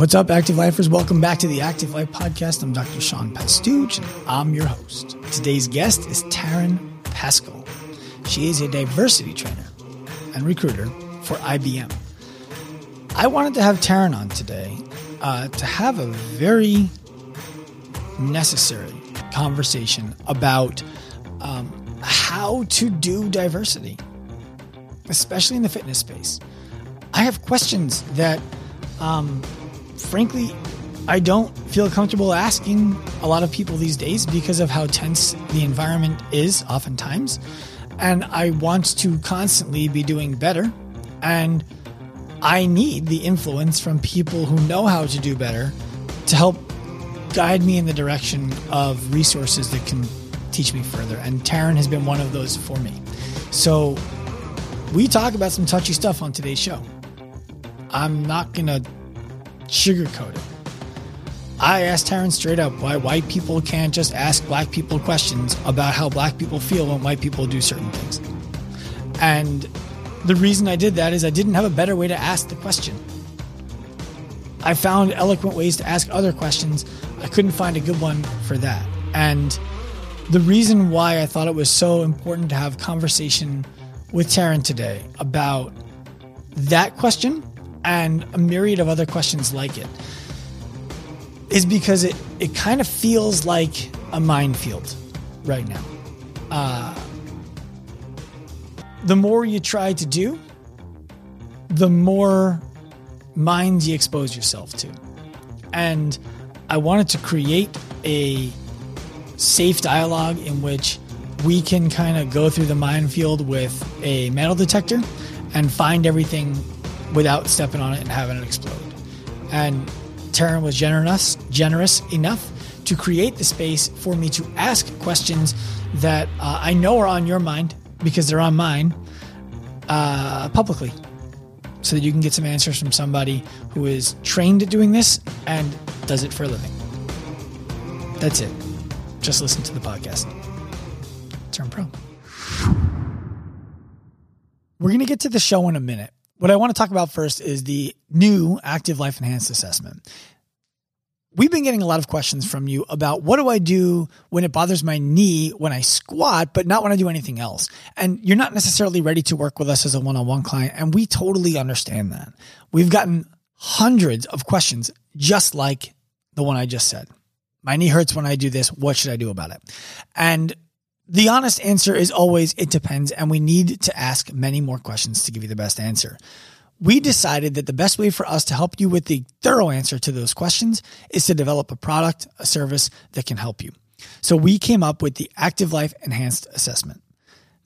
What's up, Active Lifers? Welcome back to the Active Life Podcast. I'm Dr. Sean Pastuch, and I'm your host. Today's guest is Taryn Pascal. She is a diversity trainer and recruiter for IBM. I wanted to have Taryn on today uh, to have a very necessary conversation about um, how to do diversity, especially in the fitness space. I have questions that, um, frankly, I don't feel comfortable asking a lot of people these days because of how tense the environment is, oftentimes. And I want to constantly be doing better. And I need the influence from people who know how to do better to help guide me in the direction of resources that can teach me further. And Taryn has been one of those for me. So we talk about some touchy stuff on today's show. I'm not going to sugarcoat it. I asked Taryn straight up why white people can't just ask black people questions about how black people feel when white people do certain things. And the reason I did that is I didn't have a better way to ask the question. I found eloquent ways to ask other questions. I couldn't find a good one for that. And the reason why I thought it was so important to have conversation with Taryn today about that question and a myriad of other questions like it is because it, it kind of feels like a minefield right now. Uh, the more you try to do, the more minds you expose yourself to. And I wanted to create a safe dialogue in which we can kind of go through the minefield with a metal detector and find everything without stepping on it and having it explode. And Taryn was generous, generous enough to create the space for me to ask questions that uh, I know are on your mind because they're on mine uh, publicly so that you can get some answers from somebody who is trained at doing this and does it for a living. That's it. Just listen to the podcast. Turn pro. We're going to get to the show in a minute. What I want to talk about first is the new Active Life Enhanced Assessment. We've been getting a lot of questions from you about what do I do when it bothers my knee when I squat, but not when I do anything else. And you're not necessarily ready to work with us as a one on one client. And we totally understand that. We've gotten hundreds of questions just like the one I just said. My knee hurts when I do this. What should I do about it? And the honest answer is always it depends. And we need to ask many more questions to give you the best answer we decided that the best way for us to help you with the thorough answer to those questions is to develop a product, a service that can help you. So we came up with the Active Life Enhanced Assessment.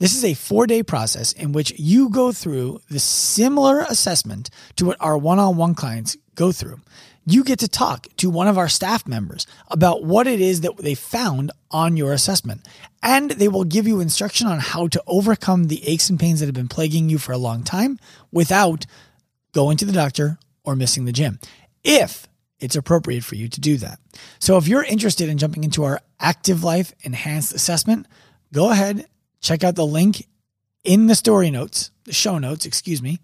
This is a four day process in which you go through the similar assessment to what our one on one clients go through you get to talk to one of our staff members about what it is that they found on your assessment. And they will give you instruction on how to overcome the aches and pains that have been plaguing you for a long time without going to the doctor or missing the gym. If it's appropriate for you to do that. So if you're interested in jumping into our Active Life Enhanced Assessment, go ahead, check out the link in the story notes, the show notes, excuse me,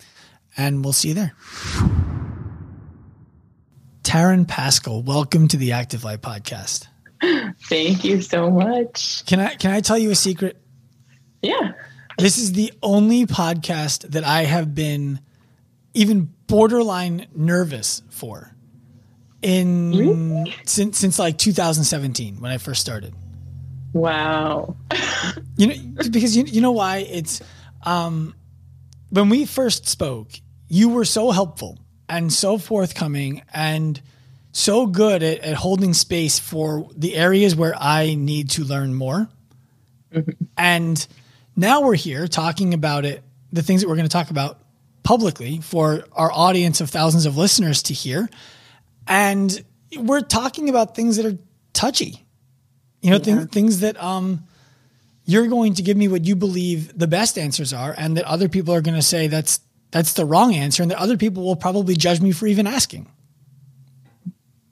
and we'll see you there. Taryn Pascal, welcome to the Active Life podcast. Thank you so much. Can I can I tell you a secret? Yeah. This is the only podcast that I have been even borderline nervous for in really? since since like 2017 when I first started. Wow. you know because you you know why it's um when we first spoke, you were so helpful and so forthcoming and so good at, at holding space for the areas where I need to learn more. Mm-hmm. And now we're here talking about it, the things that we're going to talk about publicly for our audience of thousands of listeners to hear. And we're talking about things that are touchy, you know, yeah. th- things that, um, you're going to give me what you believe the best answers are, and that other people are going to say that's that's the wrong answer, and that other people will probably judge me for even asking.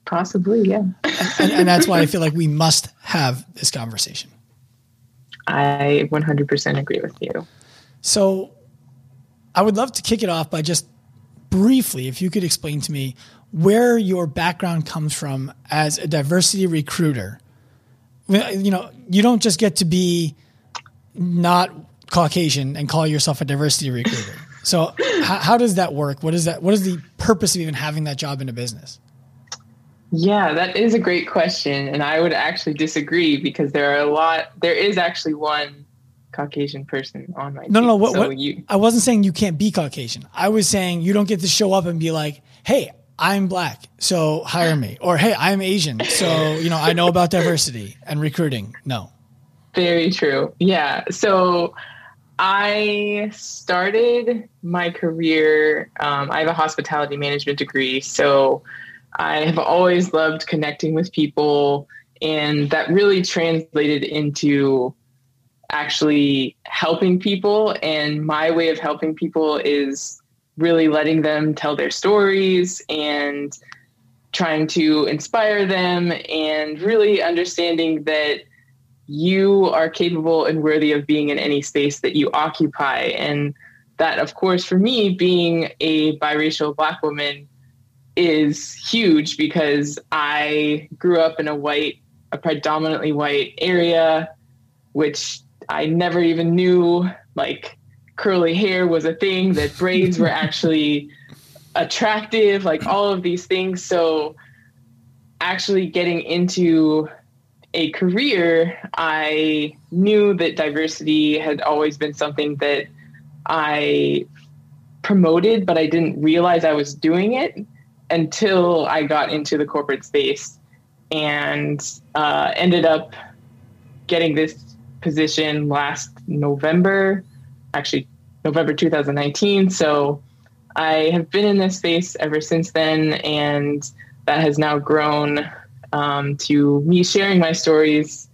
Possibly, yeah. and, and, that's why I feel like we must have this conversation. I 100% agree with you. So, I would love to kick it off by just briefly, if you could explain to me where your background comes from as a diversity recruiter. You know, you don't just get to be not Caucasian and call yourself a diversity recruiter. So how, how does that work? What is that? What is the purpose of even having that job in a business? Yeah, that is a great question. And I would actually disagree because there are a lot, there is actually one Caucasian person on my no, team. No, no, what, so what, you, I wasn't saying you can't be Caucasian. I was saying you don't get to show up and be like, hey, I'm black, so hire me. Or hey, I'm Asian, so you know I know about diversity and recruiting. No. Very true. Yeah. So I started my career. Um, I have a hospitality management degree, so I have always loved connecting with people, and that really translated into actually helping people. And my way of helping people is really letting them tell their stories and trying to inspire them and really understanding that you are capable and worthy of being in any space that you occupy. And that, of course, for me, being a biracial Black woman is huge because I grew up in a white, a predominantly white area, which I never even knew like curly hair was a thing, that braids were actually attractive, like all of these things. So actually getting into a career, I knew that diversity had always been something that I promoted, but I didn't realize I was doing it until I got into the corporate space and uh, ended up getting this position last November, actually November 2019. So I have been in this space ever since then, and that has now grown um, to me sharing my stories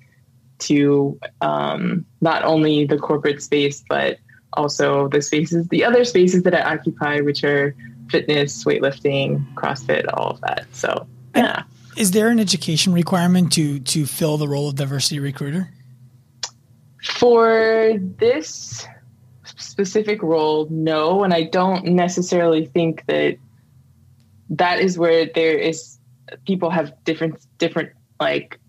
to um, not only the corporate space, but also the spaces, the other spaces that I occupy, which are fitness, weightlifting, CrossFit, all of that. So, yeah. Is there an education requirement to to fill the role of diversity recruiter? For this specific role, no, and I don't necessarily think that that is where there is people have different different like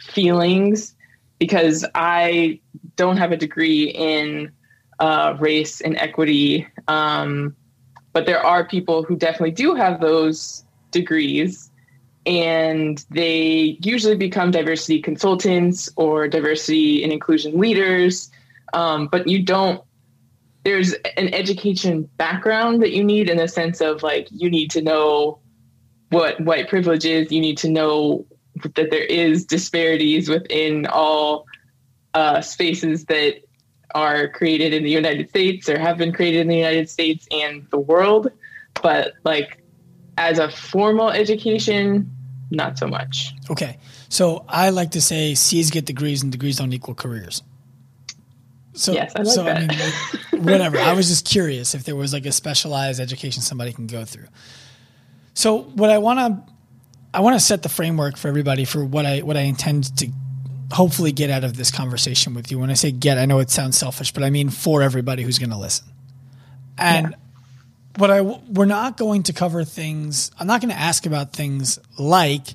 feelings because I don't have a degree in uh, race and equity, um, but there are people who definitely do have those degrees, and they usually become diversity consultants or diversity and inclusion leaders. Um, but you don't there's an education background that you need in the sense of like you need to know what white privilege is you need to know that there is disparities within all uh, spaces that are created in the united states or have been created in the united states and the world but like as a formal education not so much okay so i like to say c's get degrees and degrees don't equal careers so, yes, I like so that. I mean, whatever. I was just curious if there was like a specialized education somebody can go through. So what I want to, I want to set the framework for everybody for what I what I intend to hopefully get out of this conversation with you. When I say get, I know it sounds selfish, but I mean for everybody who's going to listen. And yeah. what I we're not going to cover things. I'm not going to ask about things like,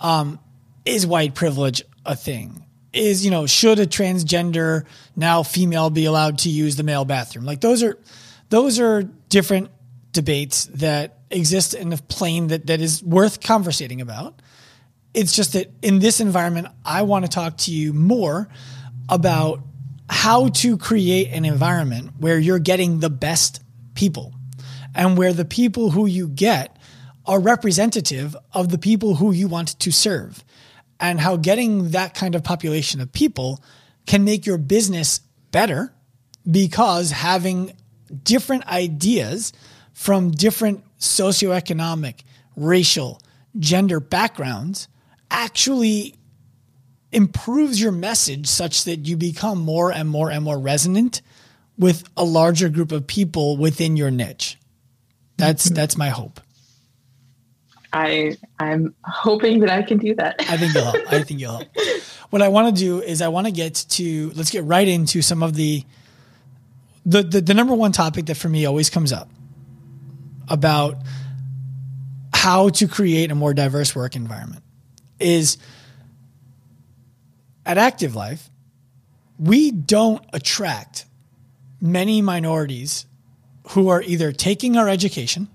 um, is white privilege a thing? is, you know, should a transgender now female be allowed to use the male bathroom? Like those are those are different debates that exist in a plane that, that is worth conversating about. It's just that in this environment, I want to talk to you more about how to create an environment where you're getting the best people and where the people who you get are representative of the people who you want to serve and how getting that kind of population of people can make your business better because having different ideas from different socioeconomic, racial, gender backgrounds actually improves your message such that you become more and more and more resonant with a larger group of people within your niche. That's mm-hmm. that's my hope. I I'm hoping that I can do that. I think you'll help. I think you'll help. What I want to do is I want to get to let's get right into some of the, the the the number one topic that for me always comes up about how to create a more diverse work environment is at Active Life, we don't attract many minorities who are either taking our education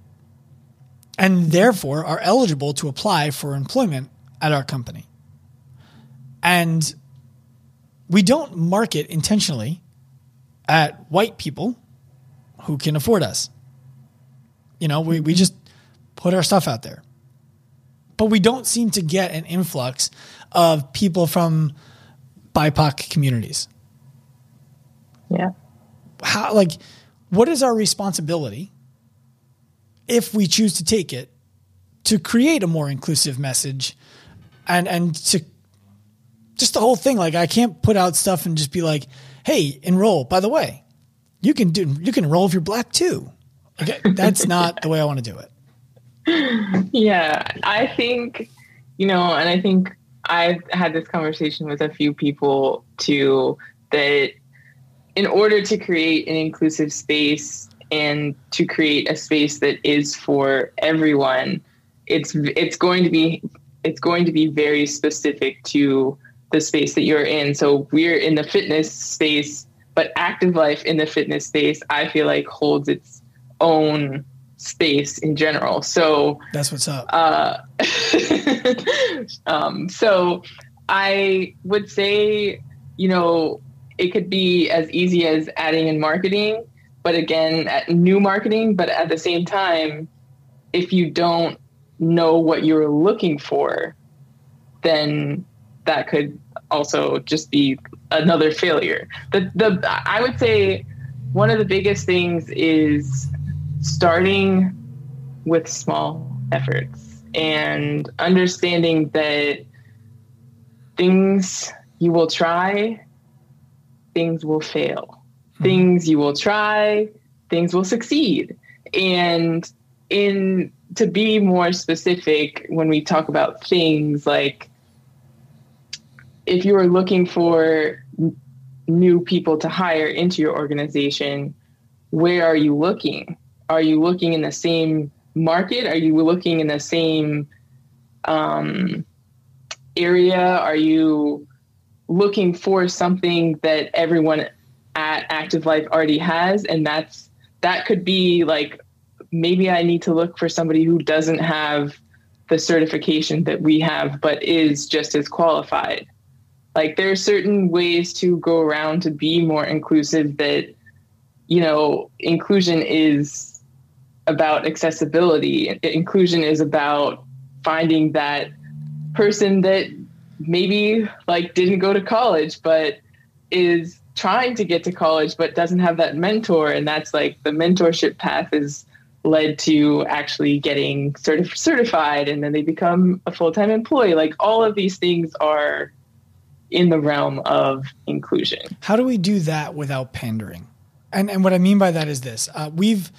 and therefore are eligible to apply for employment at our company. And we don't market intentionally at white people who can afford us. You know, we, we just put our stuff out there. But we don't seem to get an influx of people from BIPOC communities. Yeah. How, like, what is our responsibility if we choose to take it to create a more inclusive message and, and to just the whole thing. Like, I can't put out stuff and just be like, hey, enroll. By the way, you can do, you can enroll if you're black too. That's not the way I want to do it. Yeah, I think, you know, and I think I've had this conversation with a few people too that in order to create an inclusive space and to create a space that is for everyone, it's it's going to be it's going to be very specific to the space that you're in. So we're in the fitness space, but active life in the fitness space, I feel like holds its own space in general. So that's what's up. Uh, um, so I would say, you know, it could be as easy as adding in marketing, but again, new marketing. But at the same time, if you don't know what you're looking for, then that could also just be another failure. The the I would say one of the biggest things is starting with small efforts and understanding that things you will try, things will fail. Mm-hmm. Things you will try, things will succeed. And in to be more specific when we talk about things like if you are looking for new people to hire into your organization, where are you looking? Are you looking in the same market? Are you looking in the same um, area? Are you looking for something that everyone at Active Life already has? And that's that could be like maybe I need to look for somebody who doesn't have the certification that we have, but is just as qualified like there are certain ways to go around to be more inclusive that you know inclusion is about accessibility inclusion is about finding that person that maybe like didn't go to college but is trying to get to college but doesn't have that mentor and that's like the mentorship path is led to actually getting certif- certified and then they become a full-time employee like all of these things are in the realm of inclusion. How do we do that without pandering? And and what I mean by that is this: uh, we've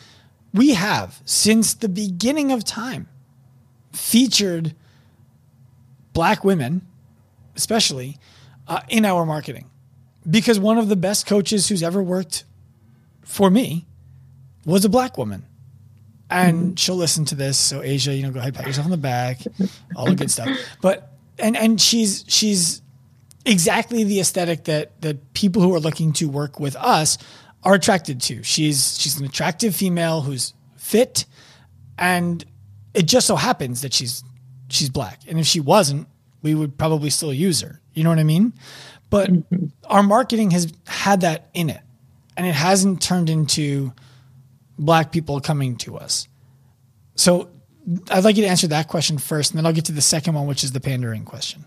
we have since the beginning of time featured black women, especially uh, in our marketing, because one of the best coaches who's ever worked for me was a black woman. And mm-hmm. she'll listen to this. So Asia, you know, go ahead, pat yourself on the back, all the good stuff. But and and she's she's exactly the aesthetic that that people who are looking to work with us are attracted to. She's she's an attractive female who's fit, and it just so happens that she's she's black. And if she wasn't, we would probably still use her. You know what I mean? But mm-hmm. our marketing has had that in it, and it hasn't turned into black people coming to us. So I'd like you to answer that question first, and then I'll get to the second one, which is the pandering question.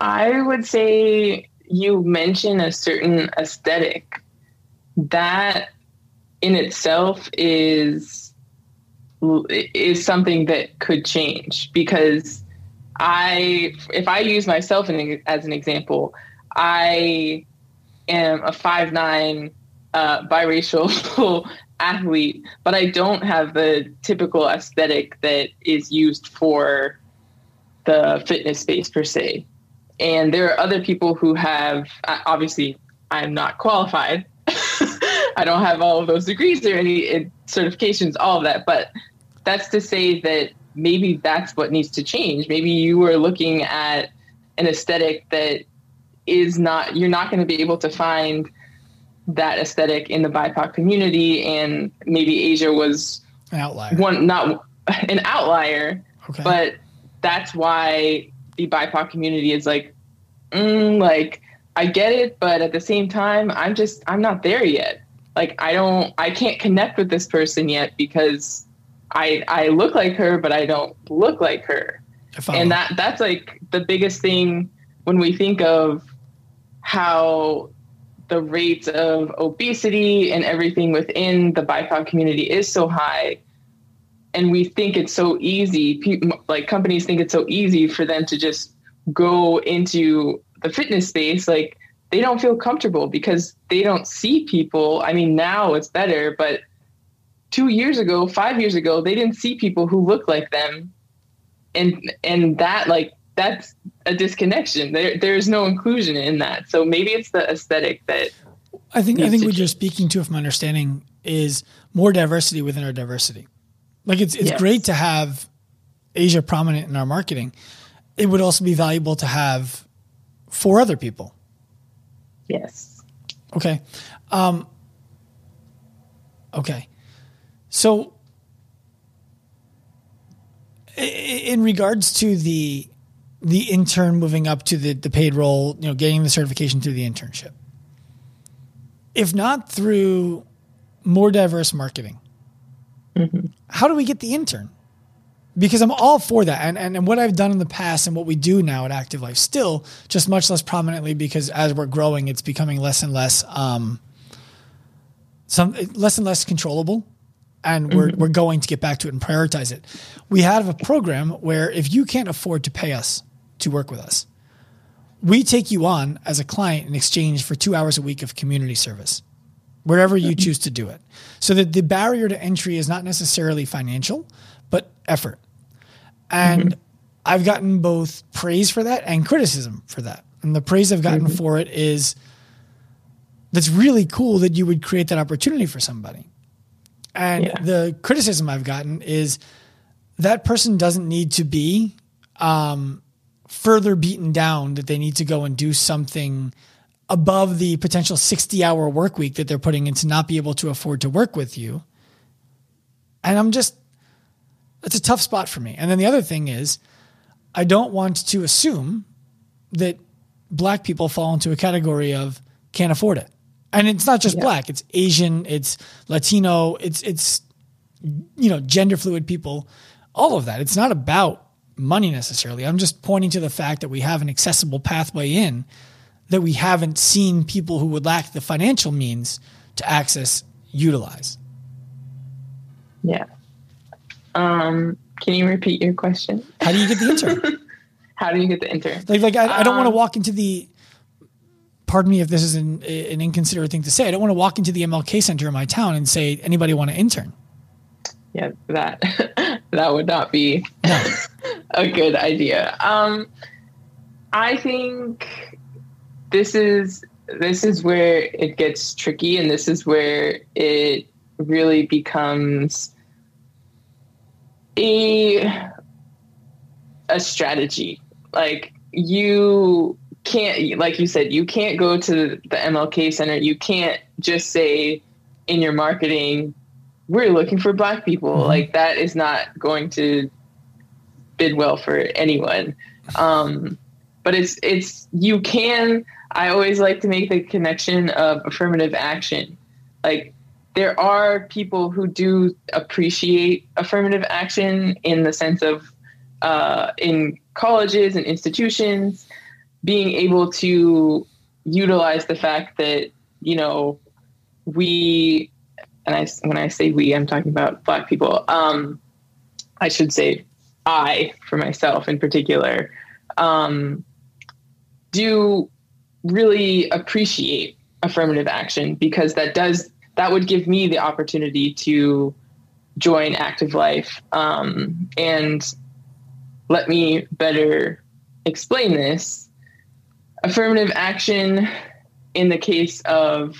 I would say you mention a certain aesthetic that in itself is is something that could change because I if I use myself as an example, I am a five nine uh, biracial athlete, but I don't have the typical aesthetic that is used for the fitness space per se. And there are other people who have, obviously, I'm not qualified. I don't have all of those degrees or any certifications, all of that. But that's to say that maybe that's what needs to change. Maybe you are looking at an aesthetic that is not, you're not going to be able to find that aesthetic in the BIPOC community. And maybe Asia was an outlier, one, not an outlier, okay. but that's why the BIPOC community is like, mm, like, I get it, but at the same time, I'm just, I'm not there yet. Like, I don't, I can't connect with this person yet because I I look like her, but I don't look like her. And that that's like the biggest thing when we think of how the rates of obesity and everything within the BIPOC community is so high. And we think it's so easy, people, like companies think it's so easy for them to just go into the fitness space. Like they don't feel comfortable because they don't see people. I mean, now it's better, but two years ago, five years ago, they didn't see people who look like them, and and that like that's a disconnection. There there's no inclusion in that. So maybe it's the aesthetic that. I think I think what you're speaking to, from understanding, is more diversity within our diversity. Like it's it's yes. great to have Asia prominent in our marketing. It would also be valuable to have four other people. Yes. Okay. Um, okay. So, in regards to the the intern moving up to the, the paid role, you know, getting the certification through the internship, if not through more diverse marketing, mm-hmm. how do we get the intern? Because I'm all for that. And, and, and what I've done in the past and what we do now at Active Life still just much less prominently because as we're growing, it's becoming less and less, um, some less and less controllable and we're, mm-hmm. we're going to get back to it and prioritize it. We have a program where if you can't afford to pay us to work with us, we take you on as a client in exchange for two hours a week of community service, wherever you mm-hmm. choose to do it. So that the barrier to entry is not necessarily financial, but effort. And mm-hmm. I've gotten both praise for that and criticism for that. And the praise I've gotten mm-hmm. for it is that's really cool that you would create that opportunity for somebody. And yeah. the criticism I've gotten is that person doesn't need to be um, further beaten down that they need to go and do something above the potential 60 hour work week that they're putting in to not be able to afford to work with you. And I'm just, it's a tough spot for me. And then the other thing is, I don't want to assume that black people fall into a category of can't afford it and it's not just yeah. black; it's Asian, it's Latino, it's it's you know gender fluid people, all of that. It's not about money necessarily. I'm just pointing to the fact that we have an accessible pathway in that we haven't seen people who would lack the financial means to access utilize. Yeah. Um, can you repeat your question? How do you get the intern? How do you get the intern? Like, like I, I don't want to um, walk into the pardon me if this is an, an inconsiderate thing to say. I don't want to walk into the MLK Center in my town and say, anybody want to intern? Yeah, that that would not be no. a good idea. Um, I think this is this is where it gets tricky, and this is where it really becomes a a strategy. Like you can't like you said you can't go to the mlk center you can't just say in your marketing we're looking for black people mm-hmm. like that is not going to bid well for anyone um, but it's it's you can i always like to make the connection of affirmative action like there are people who do appreciate affirmative action in the sense of uh, in colleges and institutions being able to utilize the fact that you know we and I when I say we, I'm talking about Black people. Um, I should say I for myself in particular um, do really appreciate affirmative action because that does that would give me the opportunity to join active life um, and let me better explain this affirmative action in the case of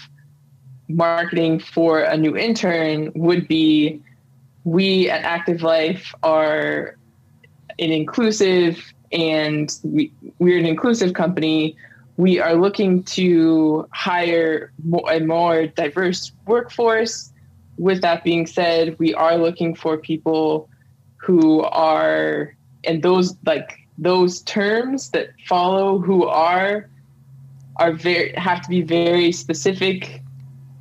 marketing for a new intern would be we at Active Life are an inclusive and we, we're an inclusive company. We are looking to hire a more diverse workforce. With that being said, we are looking for people who are, and those like those terms that follow who are are very have to be very specific.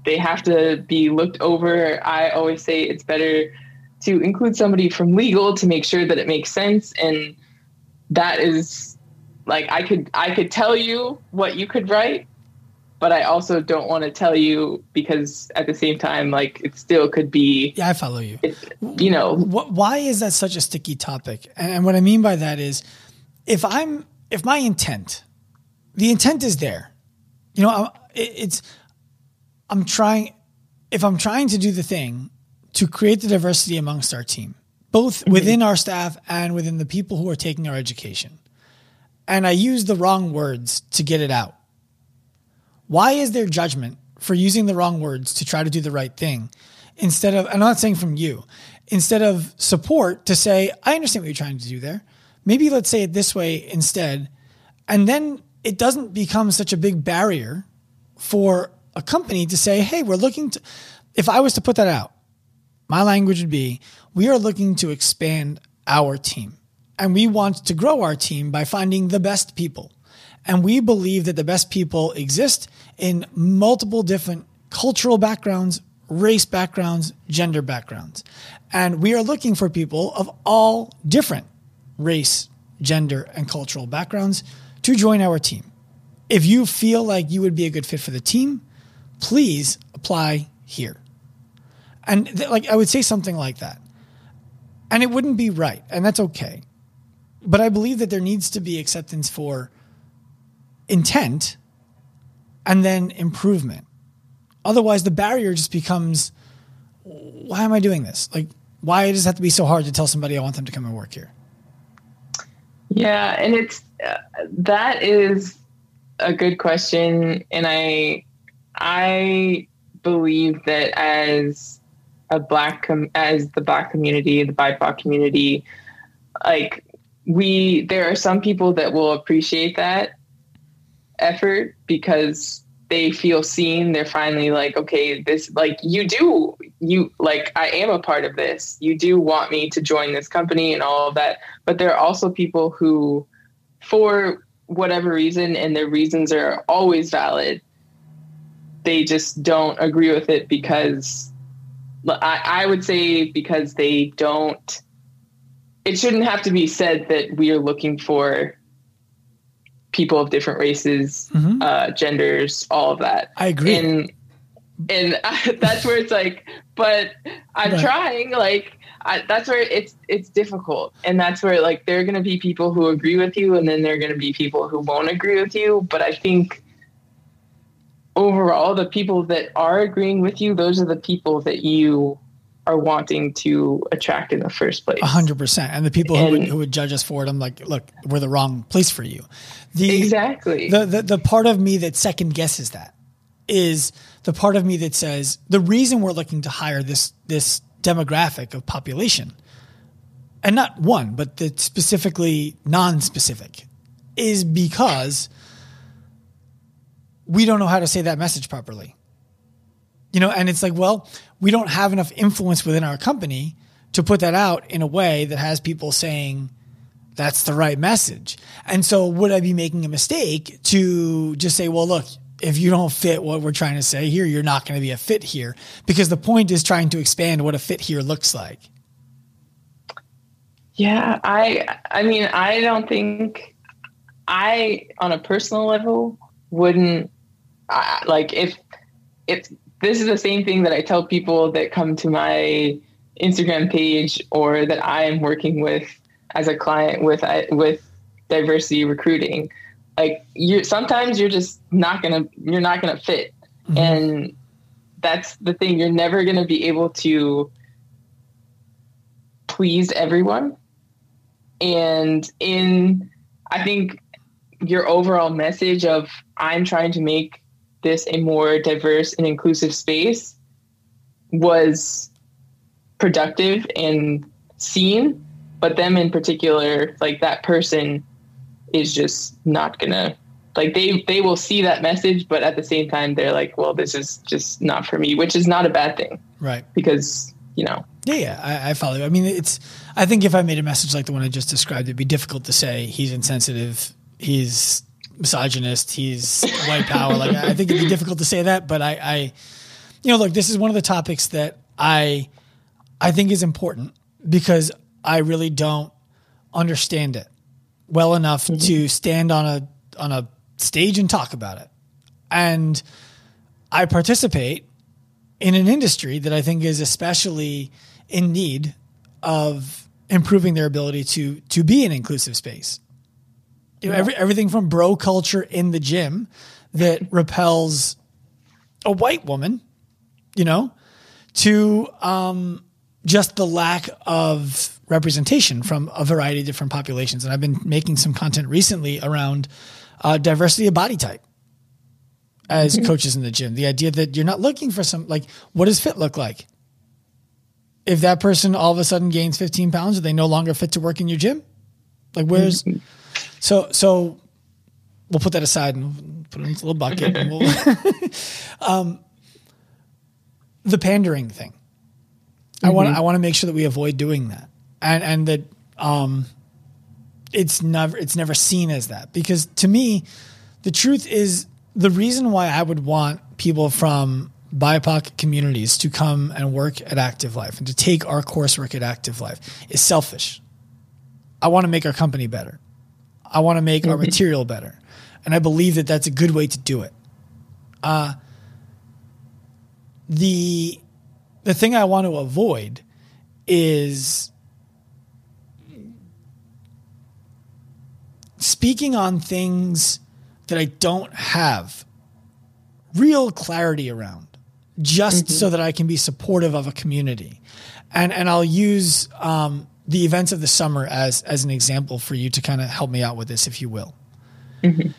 They have to be looked over. I always say it's better to include somebody from legal to make sure that it makes sense and that is like I could I could tell you what you could write but I also don't want to tell you because at the same time like it still could be Yeah, I follow you. You know, why is that such a sticky topic? And what I mean by that is if I'm if my intent the intent is there. You know, it's I'm trying if I'm trying to do the thing to create the diversity amongst our team, both mm-hmm. within our staff and within the people who are taking our education. And I use the wrong words to get it out. Why is there judgment for using the wrong words to try to do the right thing instead of, I'm not saying from you, instead of support to say, I understand what you're trying to do there. Maybe let's say it this way instead. And then it doesn't become such a big barrier for a company to say, hey, we're looking to, if I was to put that out, my language would be we are looking to expand our team and we want to grow our team by finding the best people. And we believe that the best people exist in multiple different cultural backgrounds, race backgrounds, gender backgrounds. And we are looking for people of all different race, gender, and cultural backgrounds to join our team. If you feel like you would be a good fit for the team, please apply here. And th- like I would say something like that. And it wouldn't be right, and that's okay. But I believe that there needs to be acceptance for intent and then improvement. Otherwise, the barrier just becomes why am I doing this? Like, why does it have to be so hard to tell somebody I want them to come and work here? Yeah, and it's uh, that is a good question, and I I believe that as a black com- as the black community, the BIPOC community, like we there are some people that will appreciate that effort because they feel seen they're finally like okay this like you do you like i am a part of this you do want me to join this company and all of that but there are also people who for whatever reason and their reasons are always valid they just don't agree with it because I, I would say because they don't. It shouldn't have to be said that we are looking for people of different races, mm-hmm. uh, genders, all of that. I agree. And and that's where it's like, but I'm right. trying. Like I, that's where it's it's difficult, and that's where like there are going to be people who agree with you, and then there are going to be people who won't agree with you. But I think overall, the people that are agreeing with you, those are the people that you are wanting to attract in the first place. A hundred percent. And the people and, who, would, who would judge us for it, I'm like, look, we're the wrong place for you. The, exactly. The, the, the part of me that second guesses that is the part of me that says the reason we're looking to hire this, this demographic of population and not one, but the specifically non-specific is because we don't know how to say that message properly. You know, and it's like, well, we don't have enough influence within our company to put that out in a way that has people saying that's the right message. And so would I be making a mistake to just say, well, look, if you don't fit what we're trying to say here, you're not going to be a fit here because the point is trying to expand what a fit here looks like. Yeah, I I mean, I don't think I on a personal level wouldn't I, like if if this is the same thing that I tell people that come to my Instagram page or that I am working with as a client with with diversity recruiting. Like you sometimes you're just not gonna you're not gonna fit. Mm-hmm. And that's the thing. You're never gonna be able to please everyone. And in I think your overall message of I'm trying to make this a more diverse and inclusive space was productive and seen, but them in particular, like that person is just not gonna like they they will see that message, but at the same time they're like, well, this is just not for me, which is not a bad thing, right? Because you know, yeah, yeah, I, I follow. I mean, it's. I think if I made a message like the one I just described, it'd be difficult to say he's insensitive, he's misogynist, he's white power. like I think it'd be difficult to say that, but I, I, you know, look, this is one of the topics that I, I think is important because I really don't understand it well enough mm-hmm. to stand on a on a stage and talk about it. And I participate in an industry that I think is especially in need of improving their ability to to be an inclusive space. You know, every, everything from bro culture in the gym that repels a white woman, you know, to um, just the lack of representation from a variety of different populations. And I've been making some content recently around uh, diversity of body type as mm-hmm. coaches in the gym. The idea that you're not looking for some, like, what does fit look like? If that person all of a sudden gains 15 pounds, are they no longer fit to work in your gym? Like, where's, mm-hmm. So, so we'll put that aside and put it in a little bucket. and we'll, um, the pandering thing. I want mm-hmm. I want to make sure that we avoid doing that, and and that um, it's never it's never seen as that because to me, the truth is the reason why I would want people from BIPOC communities to come and work at Active Life and to take our coursework at Active Life is selfish. I want to make our company better. I want to make our material better, and I believe that that's a good way to do it. Uh, the the thing I want to avoid is speaking on things that I don't have real clarity around just mm-hmm. so that I can be supportive of a community. And and I'll use um, the events of the summer as as an example for you to kind of help me out with this, if you will. Mm-hmm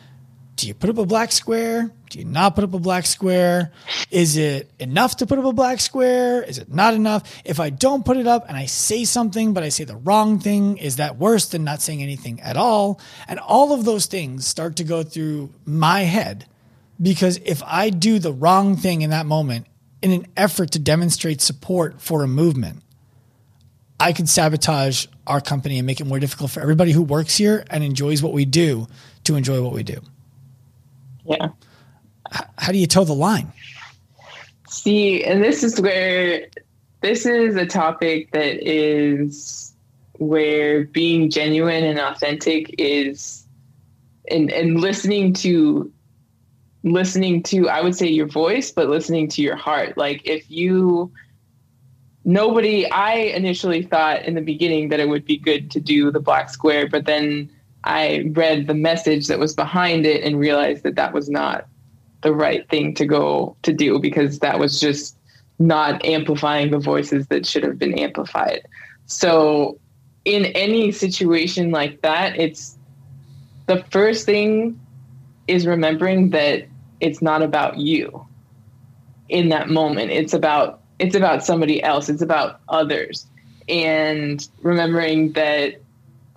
do you put up a black square? Do you not put up a black square? Is it enough to put up a black square? Is it not enough? If I don't put it up and I say something, but I say the wrong thing, is that worse than not saying anything at all? And all of those things start to go through my head because if I do the wrong thing in that moment in an effort to demonstrate support for a movement, I could sabotage our company and make it more difficult for everybody who works here and enjoys what we do to enjoy what we do. Yeah. How do you toe the line? See, and this is where this is a topic that is where being genuine and authentic is and and listening to listening to I would say your voice, but listening to your heart. Like if you nobody I initially thought in the beginning that it would be good to do the black square, but then I read the message that was behind it and realized that that was not the right thing to go to do because that was just not amplifying the voices that should have been amplified. So, in any situation like that, it's the first thing is remembering that it's not about you in that moment. It's about it's about somebody else. It's about others. And remembering that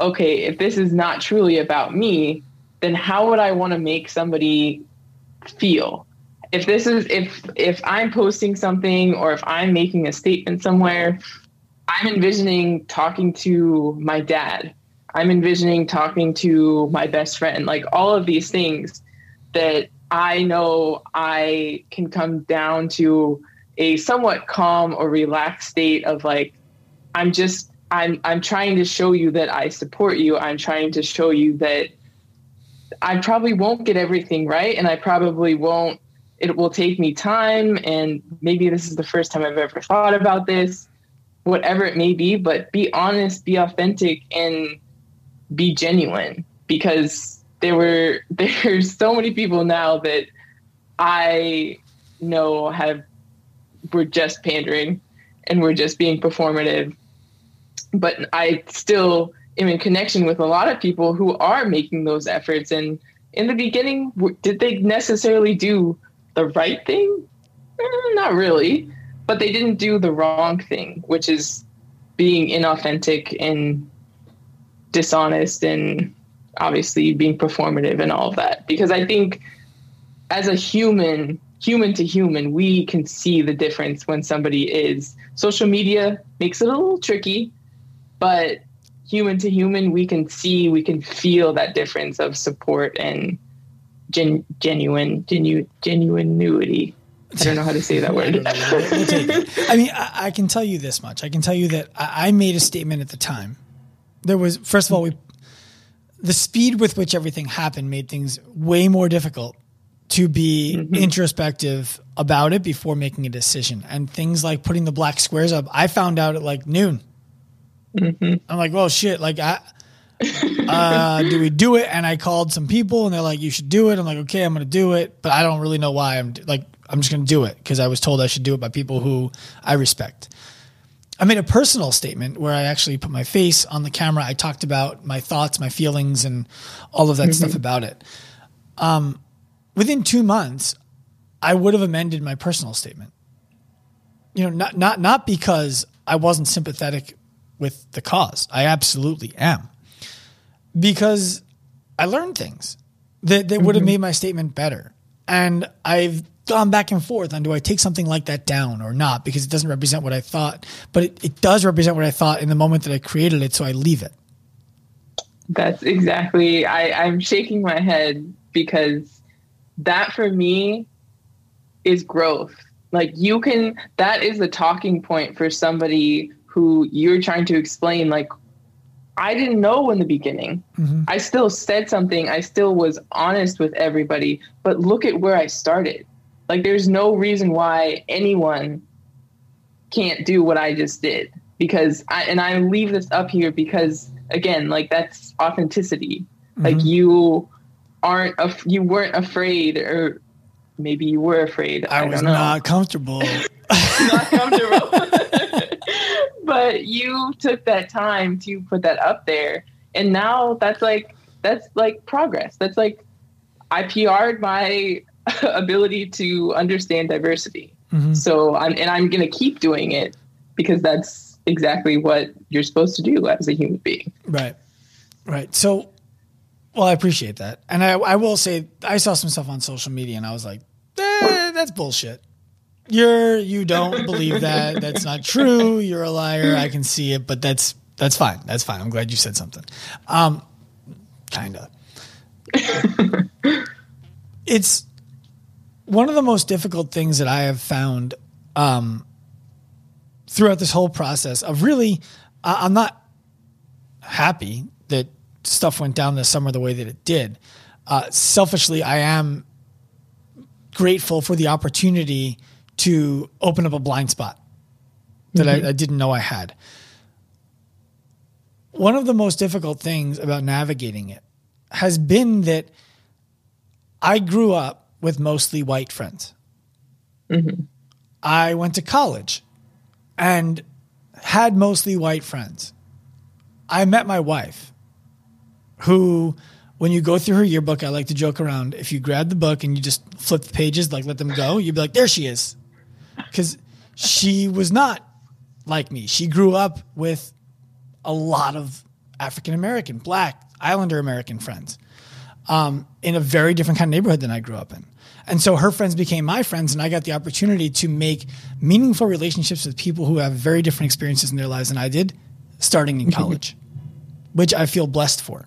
okay, if this is not truly about me, then how would I want to make somebody feel? If this is if if I'm posting something or if I'm making a statement somewhere, I'm envisioning talking to my dad. I'm envisioning talking to my best friend, like all of these things that I know I can come down to a somewhat calm or relaxed state of like, I'm just I'm I'm trying to show you that I support you. I'm trying to show you that I probably won't get everything right and I probably won't it will take me time and maybe this is the first time I've ever thought about this whatever it may be but be honest be authentic and be genuine because there were there's so many people now that I know have were just pandering and we're just being performative but I still am in connection with a lot of people who are making those efforts. And in the beginning, did they necessarily do the right thing? Eh, not really. but they didn't do the wrong thing, which is being inauthentic and dishonest and obviously being performative and all of that. Because I think as a human, human to human, we can see the difference when somebody is. Social media makes it a little tricky, but human to human, we can see, we can feel that difference of support and gen- genuine, genu- genuinity. I don't know how to say that word. I mean, I, I, can tell you this much. I can tell you that I, I made a statement at the time. There was, first of all, we the speed with which everything happened made things way more difficult to be mm-hmm. introspective about it before making a decision. And things like putting the black squares up, I found out at like noon. Mm-hmm. I'm like, well, shit. Like, I, uh, do we do it? And I called some people, and they're like, you should do it. I'm like, okay, I'm going to do it, but I don't really know why. I'm like, I'm just going to do it because I was told I should do it by people who I respect. I made a personal statement where I actually put my face on the camera. I talked about my thoughts, my feelings, and all of that mm-hmm. stuff about it. Um, within two months, I would have amended my personal statement. You know, not not not because I wasn't sympathetic with the cause. I absolutely am. Because I learned things that, that mm-hmm. would have mm-hmm. made my statement better. And I've gone back and forth on do I take something like that down or not because it doesn't represent what I thought, but it, it does represent what I thought in the moment that I created it, so I leave it. That's exactly. I, I'm shaking my head because that for me is growth. Like you can, that is the talking point for somebody who you're trying to explain. Like, I didn't know in the beginning. Mm-hmm. I still said something. I still was honest with everybody, but look at where I started. Like there's no reason why anyone can't do what I just did because I and I leave this up here because again, like that's authenticity. Mm-hmm. Like you aren't af- you weren't afraid or maybe you were afraid. I, I was not comfortable. not comfortable. but you took that time to put that up there and now that's like that's like progress. That's like I PR'd my ability to understand diversity. Mm-hmm. So I'm and I'm going to keep doing it because that's exactly what you're supposed to do as a human being. Right. Right. So well, I appreciate that. And I, I will say I saw some stuff on social media and I was like, eh, that's bullshit. You're you don't believe that. That's not true. You're a liar. I can see it, but that's that's fine. That's fine. I'm glad you said something. Um kinda. it's one of the most difficult things that I have found um, throughout this whole process of really, I'm not happy that stuff went down this summer the way that it did. Uh, selfishly, I am grateful for the opportunity to open up a blind spot that mm-hmm. I, I didn't know I had. One of the most difficult things about navigating it has been that I grew up with mostly white friends. Mm-hmm. I went to college and had mostly white friends. I met my wife, who, when you go through her yearbook, I like to joke around. If you grab the book and you just flip the pages, like let them go, you'd be like, there she is. Because she was not like me. She grew up with a lot of African American, Black, Islander American friends um, in a very different kind of neighborhood than I grew up in. And so her friends became my friends, and I got the opportunity to make meaningful relationships with people who have very different experiences in their lives than I did starting in college, which I feel blessed for.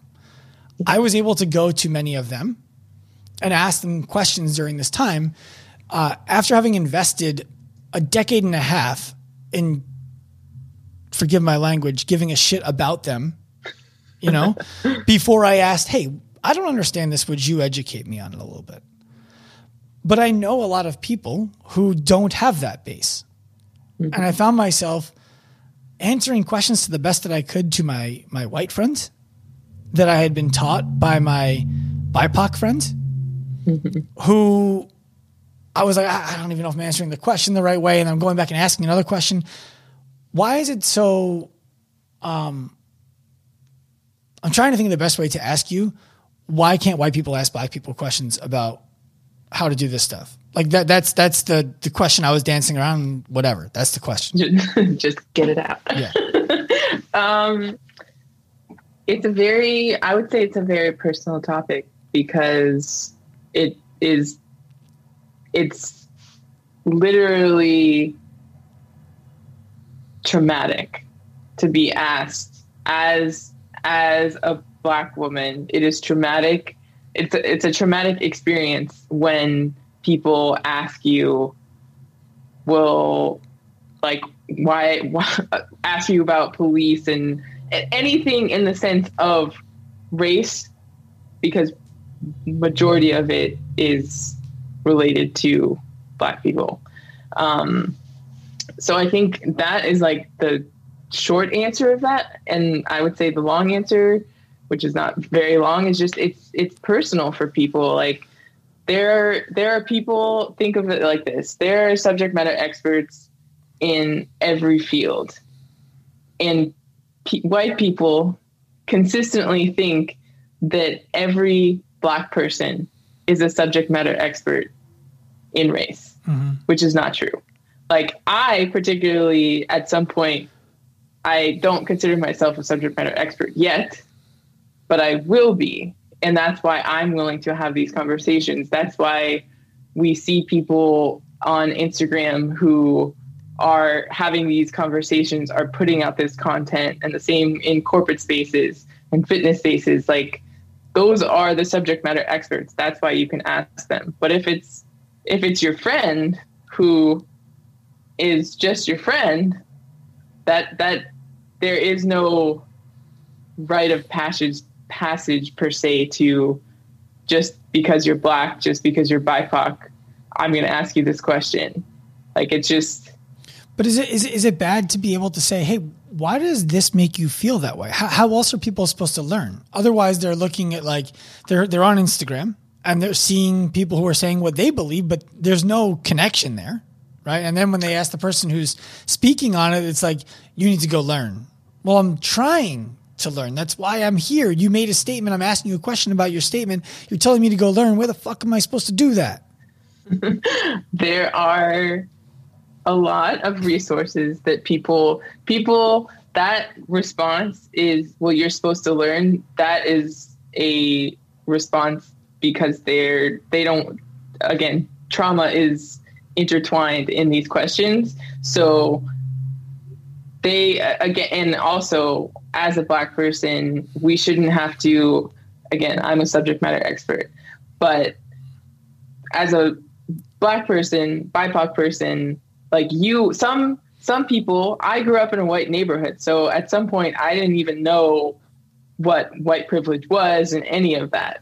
I was able to go to many of them and ask them questions during this time. Uh, after having invested a decade and a half in, forgive my language, giving a shit about them, you know, before I asked, hey, I don't understand this. Would you educate me on it a little bit? But I know a lot of people who don't have that base. Mm-hmm. And I found myself answering questions to the best that I could to my my white friends that I had been taught by my BIPOC friends mm-hmm. who I was like, I don't even know if I'm answering the question the right way. And I'm going back and asking another question. Why is it so um I'm trying to think of the best way to ask you why can't white people ask black people questions about how to do this stuff? Like that that's that's the the question I was dancing around whatever. That's the question. Just get it out. Yeah. um it's a very I would say it's a very personal topic because it is it's literally traumatic to be asked as as a black woman. It is traumatic. It's a, it's a traumatic experience when people ask you will like why, why ask you about police and anything in the sense of race because majority of it is related to black people. Um, so i think that is like the short answer of that and i would say the long answer which is not very long is just it's it's personal for people. Like there there are people think of it like this there are subject matter experts in every field. And white people consistently think that every black person is a subject matter expert in race, mm-hmm. which is not true. Like I particularly at some point I don't consider myself a subject matter expert yet, but I will be. And that's why I'm willing to have these conversations. That's why we see people on Instagram who are having these conversations, are putting out this content, and the same in corporate spaces and fitness spaces. Like those are the subject matter experts. That's why you can ask them. But if it's if it's your friend who is just your friend, that that there is no rite of passage passage per se to just because you're black, just because you're BIPOC, I'm going to ask you this question. Like it's just but is it, is it is it bad to be able to say, hey, why does this make you feel that way? How, how else are people supposed to learn? Otherwise, they're looking at like they're they're on Instagram and they're seeing people who are saying what they believe, but there's no connection there, right? And then when they ask the person who's speaking on it, it's like you need to go learn. Well, I'm trying to learn. That's why I'm here. You made a statement. I'm asking you a question about your statement. You're telling me to go learn. Where the fuck am I supposed to do that? there are a lot of resources that people people that response is what you're supposed to learn. That is a response because they're they don't again trauma is intertwined in these questions. So they again and also as a black person we shouldn't have to again i'm a subject matter expert but as a black person bipoc person like you some some people i grew up in a white neighborhood so at some point i didn't even know what white privilege was and any of that.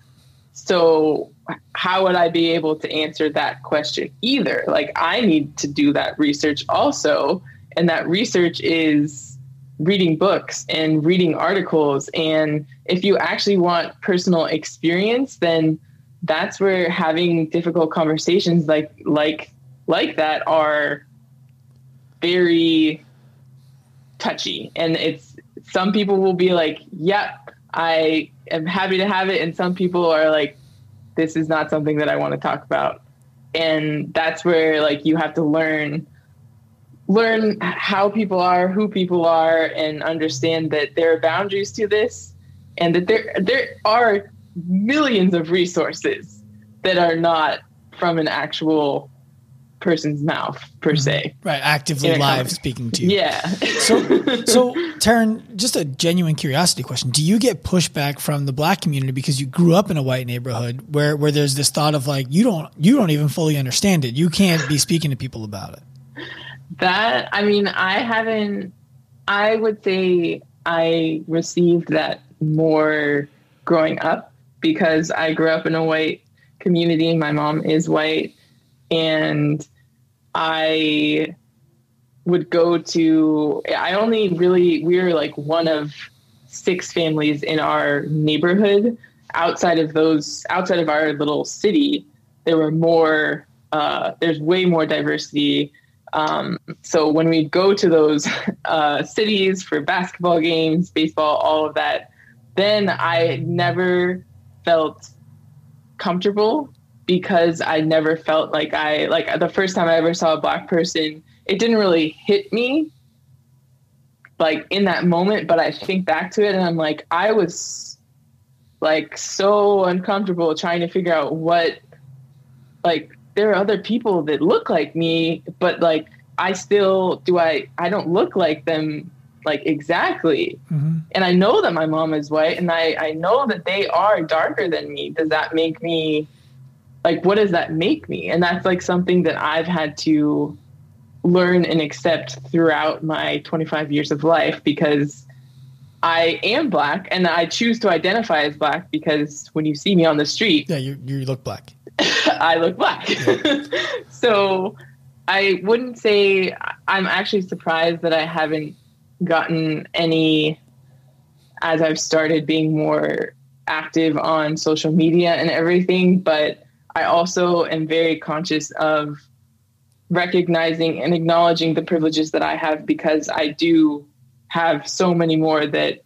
So how would i be able to answer that question either? Like i need to do that research also and that research is reading books and reading articles and if you actually want personal experience then that's where having difficult conversations like like like that are very touchy. And it's some people will be like yep i am happy to have it. And some people are like this is not something that i want to talk about. And that's where like you have to learn learn how people are who people are and understand that there are boundaries to this and that there there are millions of resources that are not from an actual person's mouth per mm-hmm. se. Right, actively live speaking to you. Yeah. so, so Taryn, just a genuine curiosity question: Do you get pushback from the black community because you grew up in a white neighborhood where where there's this thought of like you don't you don't even fully understand it, you can't be speaking to people about it? That I mean, I haven't. I would say I received that more growing up because I grew up in a white community. My mom is white and I would go to I only really we were like one of six families in our neighborhood. Outside of those outside of our little city there were more uh, there's way more diversity. Um, so when we go to those uh, cities for basketball games baseball all of that then i never felt comfortable because I never felt like I like the first time I ever saw a black person, it didn't really hit me like in that moment, but I think back to it and I'm like, I was like so uncomfortable trying to figure out what like there are other people that look like me, but like I still do I I don't look like them like exactly. Mm-hmm. And I know that my mom is white and I I know that they are darker than me. Does that make me like what does that make me? And that's like something that I've had to learn and accept throughout my 25 years of life because I am black and I choose to identify as black because when you see me on the street, yeah, you you look black. I look black. Yeah. so I wouldn't say I'm actually surprised that I haven't gotten any as I've started being more active on social media and everything, but I also am very conscious of recognizing and acknowledging the privileges that I have because I do have so many more that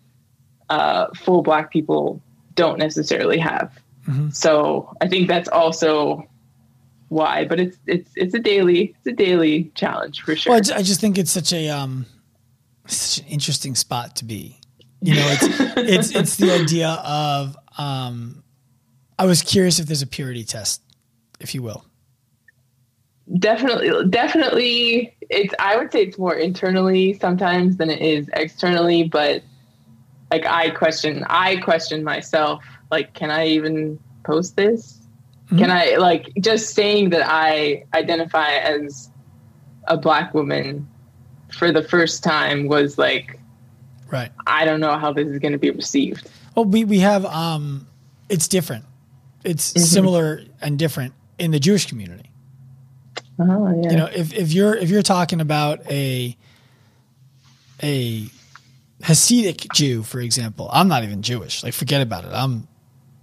uh, full Black people don't necessarily have. Mm-hmm. So I think that's also why. But it's it's it's a daily it's a daily challenge for sure. Well, I just think it's such a um, such an interesting spot to be. You know, it's it's it's the idea of um, I was curious if there's a purity test, if you will. Definitely definitely it's i would say it's more internally sometimes than it is externally but like i question i question myself like can i even post this? Mm-hmm. can i like just saying that i identify as a black woman for the first time was like right. I don't know how this is going to be received. Well we, we have um it's different it's mm-hmm. similar and different in the jewish community Oh, yeah. You know, if, if you're if you're talking about a a Hasidic Jew, for example, I'm not even Jewish. Like, forget about it. I'm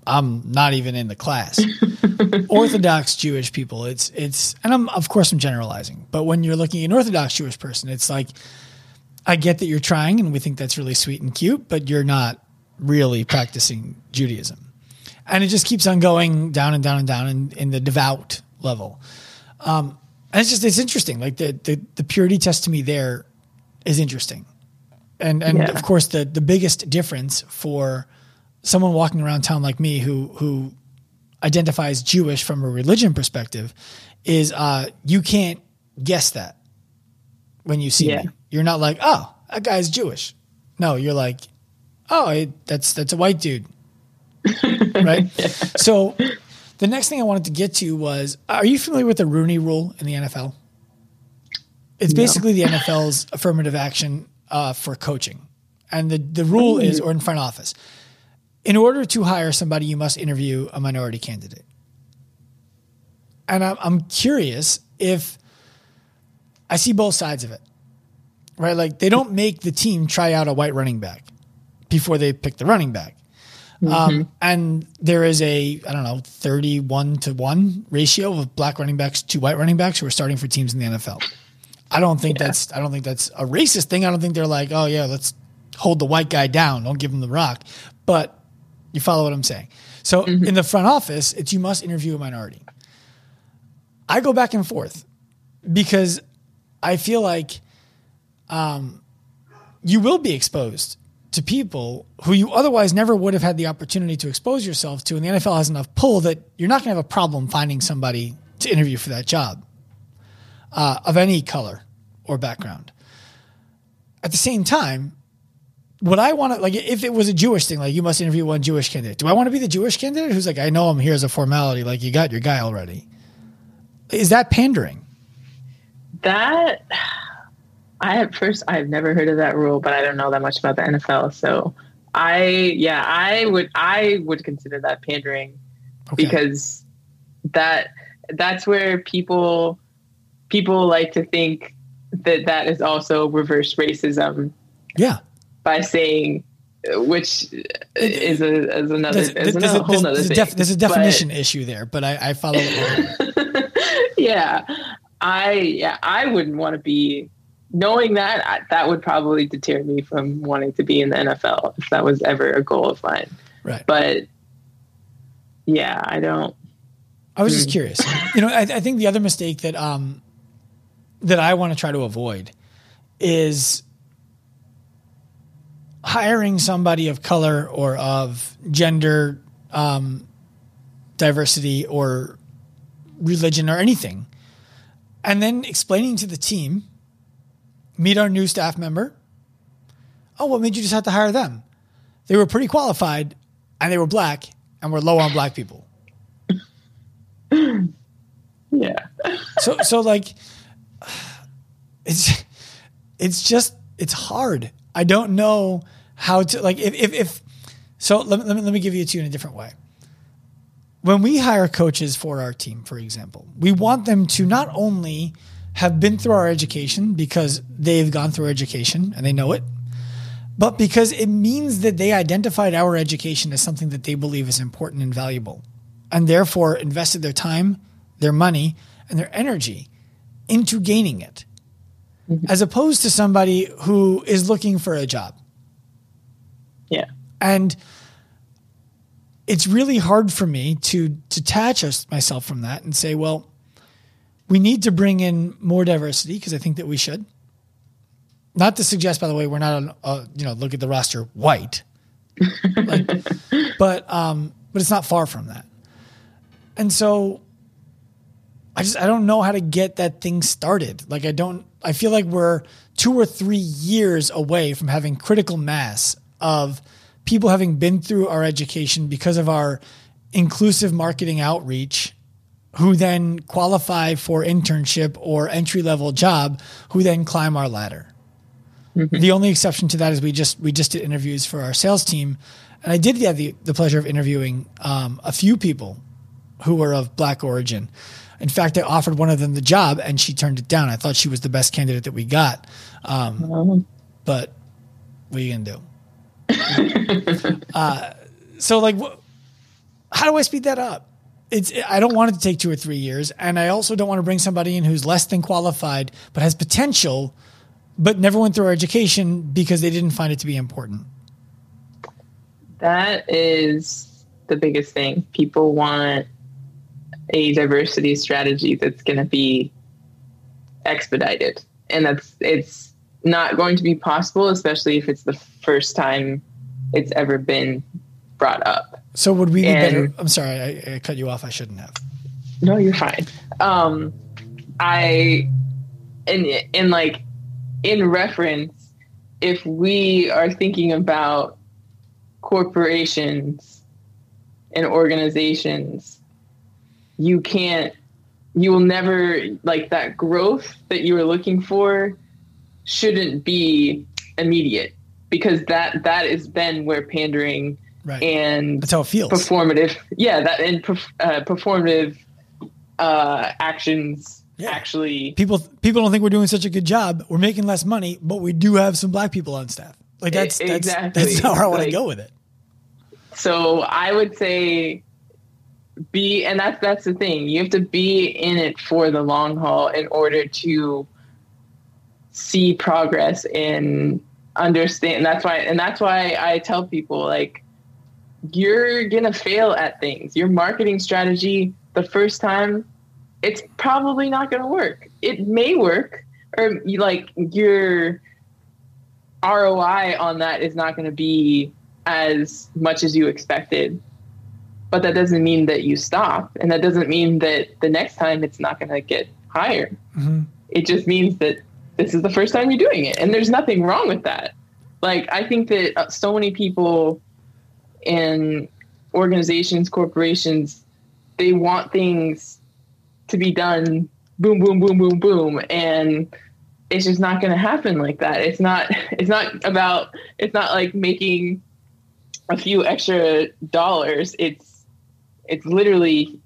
I'm not even in the class. Orthodox Jewish people, it's it's, and I'm of course I'm generalizing, but when you're looking at an Orthodox Jewish person, it's like I get that you're trying, and we think that's really sweet and cute, but you're not really practicing Judaism, and it just keeps on going down and down and down in, in the devout level. Um, and it's just it's interesting. Like the the, the purity test to me there is interesting, and and yeah. of course the the biggest difference for someone walking around town like me who who identifies Jewish from a religion perspective is uh, you can't guess that when you see yeah. me. You're not like, oh, that guy's Jewish. No, you're like, oh, that's that's a white dude, right? yeah. So the next thing I wanted to get to was Are you familiar with the Rooney rule in the NFL? It's basically the NFL's affirmative action uh, for coaching. And the, the rule is, or in front office, in order to hire somebody, you must interview a minority candidate. And I'm, I'm curious if I see both sides of it, right? Like they don't make the team try out a white running back before they pick the running back. Um, mm-hmm. Um, and there is a, I don't know, 31 to 1 ratio of black running backs to white running backs who are starting for teams in the NFL. I don't think yeah. that's I don't think that's a racist thing. I don't think they're like, oh yeah, let's hold the white guy down. Don't give him the rock. But you follow what I'm saying. So mm-hmm. in the front office, it's you must interview a minority. I go back and forth because I feel like um, you will be exposed to people who you otherwise never would have had the opportunity to expose yourself to. And the NFL has enough pull that you're not going to have a problem finding somebody to interview for that job uh, of any color or background. At the same time, what I want to like, if it was a Jewish thing, like you must interview one Jewish candidate. Do I want to be the Jewish candidate who's like, I know I'm here as a formality, like you got your guy already? Is that pandering? That I at first I've never heard of that rule, but I don't know that much about the NFL. So I yeah, I would I would consider that pandering okay. because that that's where people people like to think that that is also reverse racism. Yeah. By saying which is a is another there's, is there's, a, whole there's, def, there's a definition but, issue there, but I, I follow. yeah, I yeah I wouldn't want to be knowing that, I, that would probably deter me from wanting to be in the NFL if that was ever a goal of mine. Right. But yeah, I don't. I was just curious. You know, I, I think the other mistake that um that I want to try to avoid is hiring somebody of color or of gender um, diversity or religion or anything, and then explaining to the team, meet our new staff member. Oh, what made you just have to hire them? They were pretty qualified, and they were black, and we're low on black people. Yeah. so so like it's it's just it's hard i don't know how to like if if, if so let me, let me let me give you two in a different way when we hire coaches for our team for example we want them to not only have been through our education because they've gone through education and they know it but because it means that they identified our education as something that they believe is important and valuable and therefore invested their time their money, and their energy into gaining it, mm-hmm. as opposed to somebody who is looking for a job. Yeah. And it's really hard for me to detach myself from that and say, well, we need to bring in more diversity because I think that we should. Not to suggest, by the way, we're not on, uh, you know, look at the roster white, like, but um, but it's not far from that. And so I just I don't know how to get that thing started. Like I don't I feel like we're 2 or 3 years away from having critical mass of people having been through our education because of our inclusive marketing outreach who then qualify for internship or entry level job who then climb our ladder. Mm-hmm. The only exception to that is we just we just did interviews for our sales team and I did have the, the pleasure of interviewing um, a few people who were of black origin in fact, I offered one of them the job and she turned it down. I thought she was the best candidate that we got. Um, mm-hmm. But what are you to do? uh, so, like, wh- how do I speed that up? It's, I don't want it to take two or three years. And I also don't want to bring somebody in who's less than qualified, but has potential, but never went through our education because they didn't find it to be important. That is the biggest thing. People want a diversity strategy that's going to be expedited. And that's, it's not going to be possible, especially if it's the first time it's ever been brought up. So would we be and, better? I'm sorry, I, I, cut you off. I shouldn't have. No, you're fine. Um, I, in, in like, in reference, if we are thinking about corporations and organizations you can't you will never like that growth that you were looking for shouldn't be immediate because that that is then where pandering right. and that's how it feels performative yeah that and uh, performative uh, actions yeah. actually people people don't think we're doing such a good job we're making less money but we do have some black people on staff like that's exactly. that's that's how I want like, to go with it so I would say be and that's that's the thing you have to be in it for the long haul in order to see progress and understand and that's why and that's why i tell people like you're gonna fail at things. Your marketing strategy the first time it's probably not gonna work. It may work or you like your roi on that is not gonna be as much as you expected. But that doesn't mean that you stop and that doesn't mean that the next time it's not going to get higher. Mm-hmm. it just means that this is the first time you're doing it and there's nothing wrong with that. Like i think that uh, so many people in organizations corporations they want things to be done boom boom boom boom boom. And it's just not going to happen like that. It's not it's not about it's not like making a few extra dollars. It's it's literally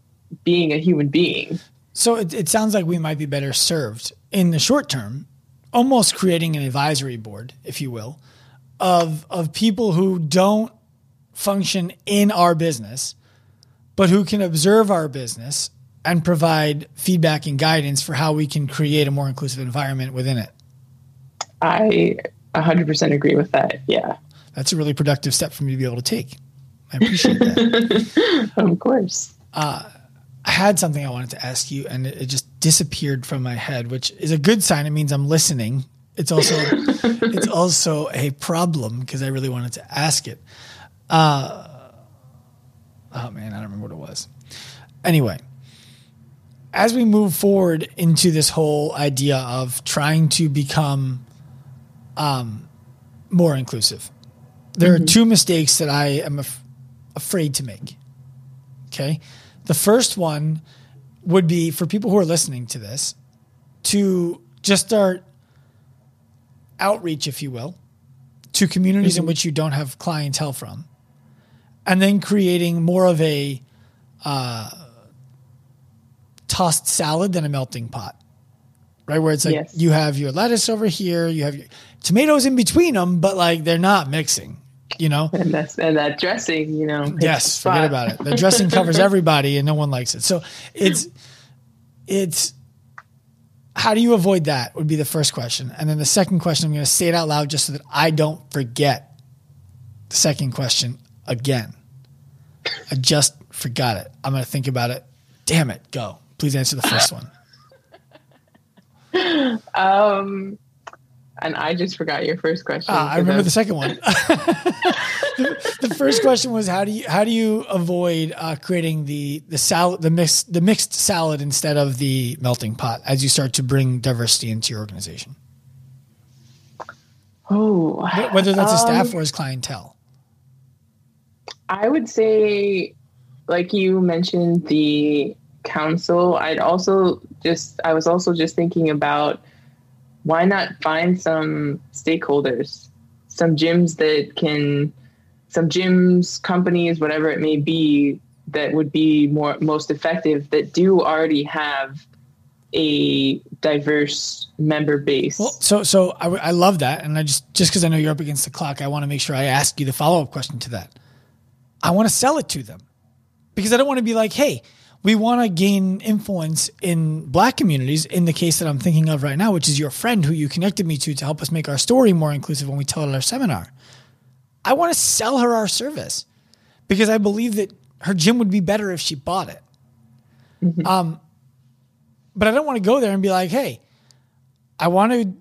being a human being. So it, it sounds like we might be better served in the short term, almost creating an advisory board, if you will, of of people who don't function in our business, but who can observe our business and provide feedback and guidance for how we can create a more inclusive environment within it. I 100% agree with that. Yeah. That's a really productive step for me to be able to take. I appreciate that. of course. Uh, I had something I wanted to ask you, and it, it just disappeared from my head, which is a good sign. It means I'm listening. It's also it's also a problem because I really wanted to ask it. Uh, oh man, I don't remember what it was. Anyway, as we move forward into this whole idea of trying to become um, more inclusive, there are two mistakes that I am af- afraid to make. Okay. The first one would be for people who are listening to this to just start outreach, if you will, to communities in which you don't have clientele from, and then creating more of a uh, tossed salad than a melting pot, right? Where it's like Yes. you have your lettuce over here, you have your tomatoes in between them, but like they're not mixing, you know? And that's and that dressing, you know. Yes, forget spot. about it. The dressing covers everybody, and no one likes it. So it's it's how do you avoid that? Would be the first question, and then the second question. I'm going to say it out loud just so that I don't forget the second question again. I just forgot it. I'm going to think about it. Damn it! Go. Please answer the first one. Um, and I just forgot your first question. Ah, I remember I'm- the second one. the, the first question was how do you how do you avoid uh, creating the the salad the mixed the mixed salad instead of the melting pot as you start to bring diversity into your organization, Oh, whether that's a staff Um, or as clientele. I would say, like you mentioned, the council. I'd also just, I was also just thinking about why not find some stakeholders, some gyms that can, some gyms, companies, whatever it may be, that would be more most effective that do already have a diverse member base. Well, so so I, I love that, and I just just because I know you're up against the clock, I want to make sure I ask you the follow up question to that. I want to sell it to them because I don't want to be like, hey, we want to gain influence in black communities. In the case that I'm thinking of right now, which is your friend who you connected me to to help us make our story more inclusive when we tell it at our seminar. I want to sell her our service because I believe that her gym would be better if she bought it. Um, but I don't want to go there and be like, hey, I want to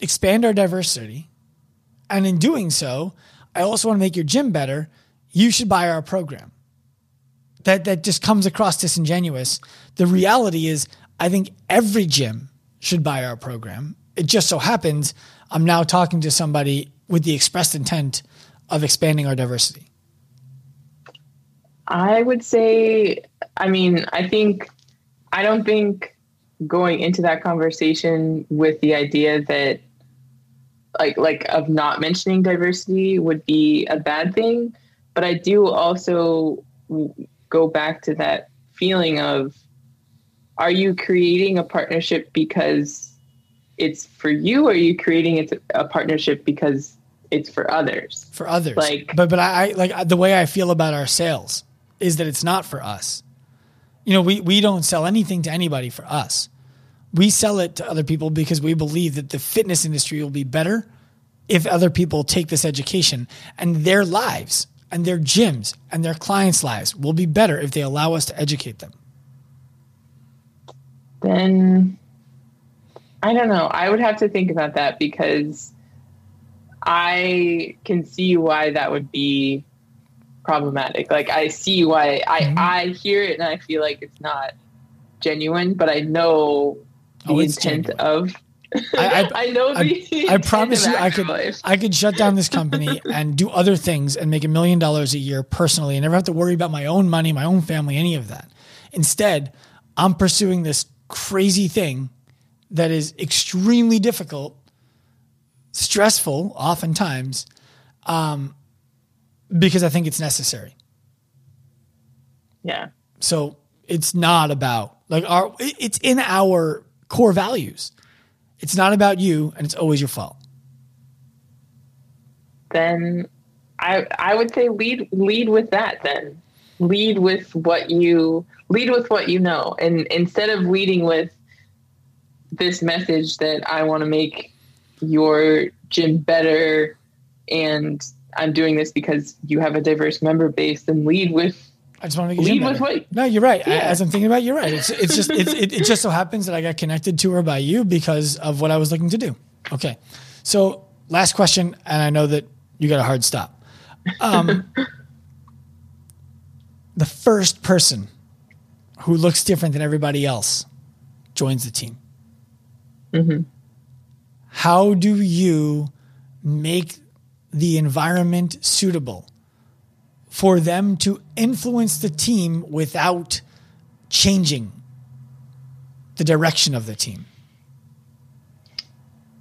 expand our diversity. And in doing so, I also want to make your gym better. You should buy our program. That that just comes across disingenuous. The reality is I think every gym should buy our program. It just so happens I'm now talking to somebody with the expressed intent of expanding our diversity. I would say, I mean, I think, I don't think going into that conversation with the idea that, like, like of not mentioning diversity would be a bad thing, but I do also go back to that feeling of, are you creating a partnership because it's for you, or are you creating it a partnership because it's for others? for others. Like- but but I, I like the way I feel about our sales is that it's not for us. You know, we we don't sell anything to anybody for us. We sell it to other people because we believe that the fitness industry will be better if other people take this education and their lives and their gyms and their clients' lives will be better if they allow us to educate them. then I don't know. I would have to think about that because I can see why that would be problematic. Like I see why I Mhm. I hear it and I feel like it's not genuine, but I know the Oh, intent genuine. of. I- I, know I- the. I intent promise you, I could, Active Life. I could shut down this company and do other things and make a million dollars a year personally and never have to worry about my own money, my own family, any of that. Instead, I'm pursuing this crazy thing that is extremely difficult, stressful, oftentimes, um, because I think it's necessary. Yeah. So it's not about like our, it's in our core values. It's not about you and it's always your fault. then I I would say lead lead with that then. Lead with what you lead with what you know. And instead of leading with this message that I want to make your gym better and I'm doing this because you have a diverse member base, then lead with I just want to make lead with what. No, you're right. Yeah. As I'm thinking about, it, you're right. It's it's just it's, it, it just so happens that I got connected to her by you because of what I was looking to do. Okay, so last question, and I know that you got a hard stop. Um, the first person who looks different than everybody else joins the team. Mm-hmm. How do you make the environment suitable for them to influence the team without changing the direction of the team?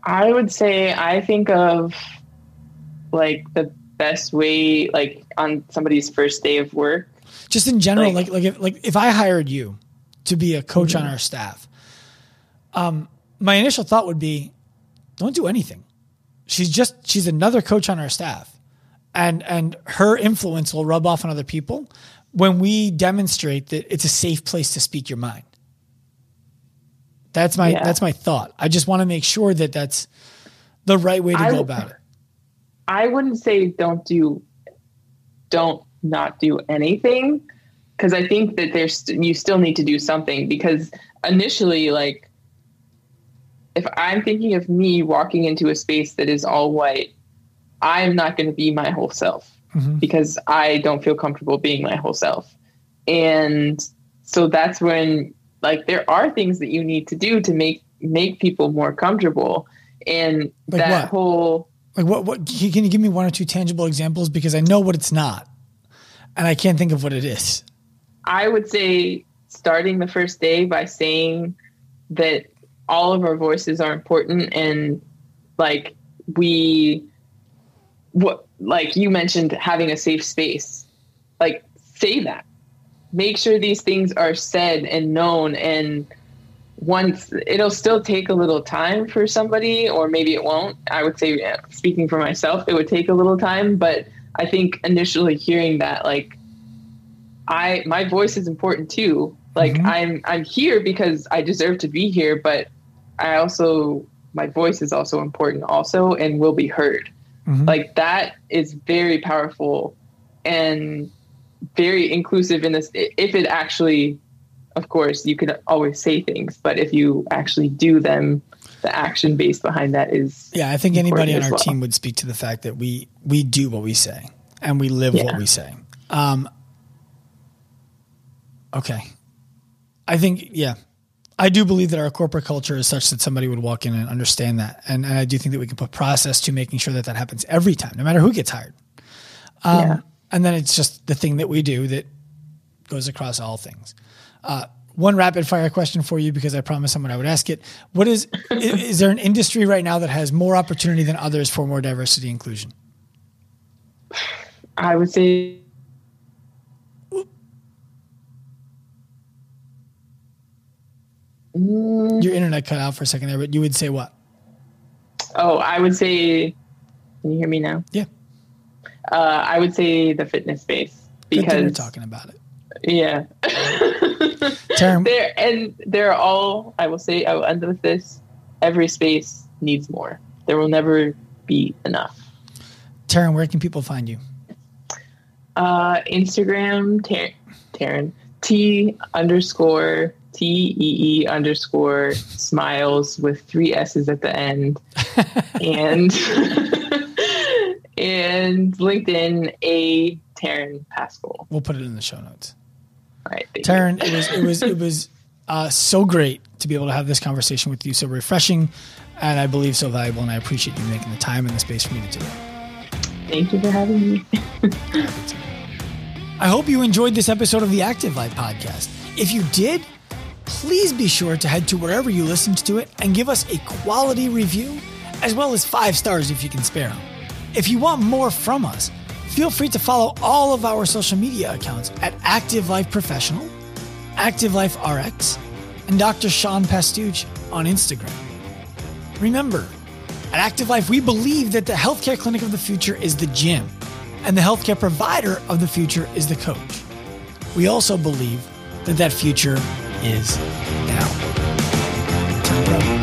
I would say I think of like the best way, like on somebody's first day of work. Just in general, like like, like if, like if I hired you to be a coach mm-hmm. on our staff, um, my initial thought would be, don't do anything. She's just she's another coach on our staff and and her influence will rub off on other people when we demonstrate that it's a safe place to speak your mind. That's my yeah. that's my thought. I just want to make sure that that's the right way to I, go about it. I wouldn't say don't do don't not do anything because I think that there's you still need to do something because initially like if I'm thinking of me walking into a space that is all white I'm not going to be my whole self mm-hmm. because I don't feel comfortable being my whole self. And so that's when like there are things that you need to do to make make people more comfortable and like that what? whole like what what can you give me one or two tangible examples because I know what it's not and I can't think of what it is. I would say starting the first day by saying that all of our voices are important and like we what like you mentioned having a safe space. Like say that. Make sure these things are said and known and once it'll still take a little time for somebody or maybe it won't. I would say speaking for myself it would take a little time but i think initially hearing that like i my voice is important too. Like mm-hmm. i'm i'm here because i deserve to be here but i also my voice is also important also and will be heard Mm-hmm. Like that is very powerful and very inclusive in this. If it actually, of course, you could always say things, but if you actually do them, the action base behind that is. Yeah, I think anybody on our well. team would speak to the fact that we we do what we say and we live yeah. what we say. Um, okay, I think yeah, I do believe that our corporate culture is such that somebody would walk in and understand that. And, and I do think that we can put process to making sure that that happens every time, no matter who gets hired. Um, yeah. And then it's just the thing that we do that goes across all things. Uh, one rapid fire question for you because I promised someone I would ask it. What is, is, is there an industry right now that has more opportunity than others for more diversity inclusion? I would say Mm. Your internet cut out for a second there, but you would say what? Oh, I would say. Can you hear me now? Yeah. Uh, I would say the fitness space because we're talking about it. Yeah. Term. There and they're all. I will say. I will end with this. Every space needs more. There will never be enough. Taryn, where can people find you? Uh, Instagram, Taryn, T underscore T E E underscore smiles with three S's at the end. and and LinkedIn A Taryn Pascal. We'll put it in the show notes. All right. Taryn, it was it was it was uh, so great to be able to have this conversation with you. So refreshing and I believe so valuable and I appreciate you making the time and the space for me to do it. Thank you for having me. I hope you enjoyed this episode of the Active Life podcast. If you did, please be sure to head to wherever you listened to it and give us a quality review, as well as five stars if you can spare them. If you want more from us, feel free to follow all of our social media accounts at Active Life Professional, Active Life RX, and Dr. Sean Pastuch on Instagram. Remember, at Active Life, we believe that the healthcare clinic of the future is the gym, and the healthcare provider of the future is the coach. We also believe that that future is now. Time, bro.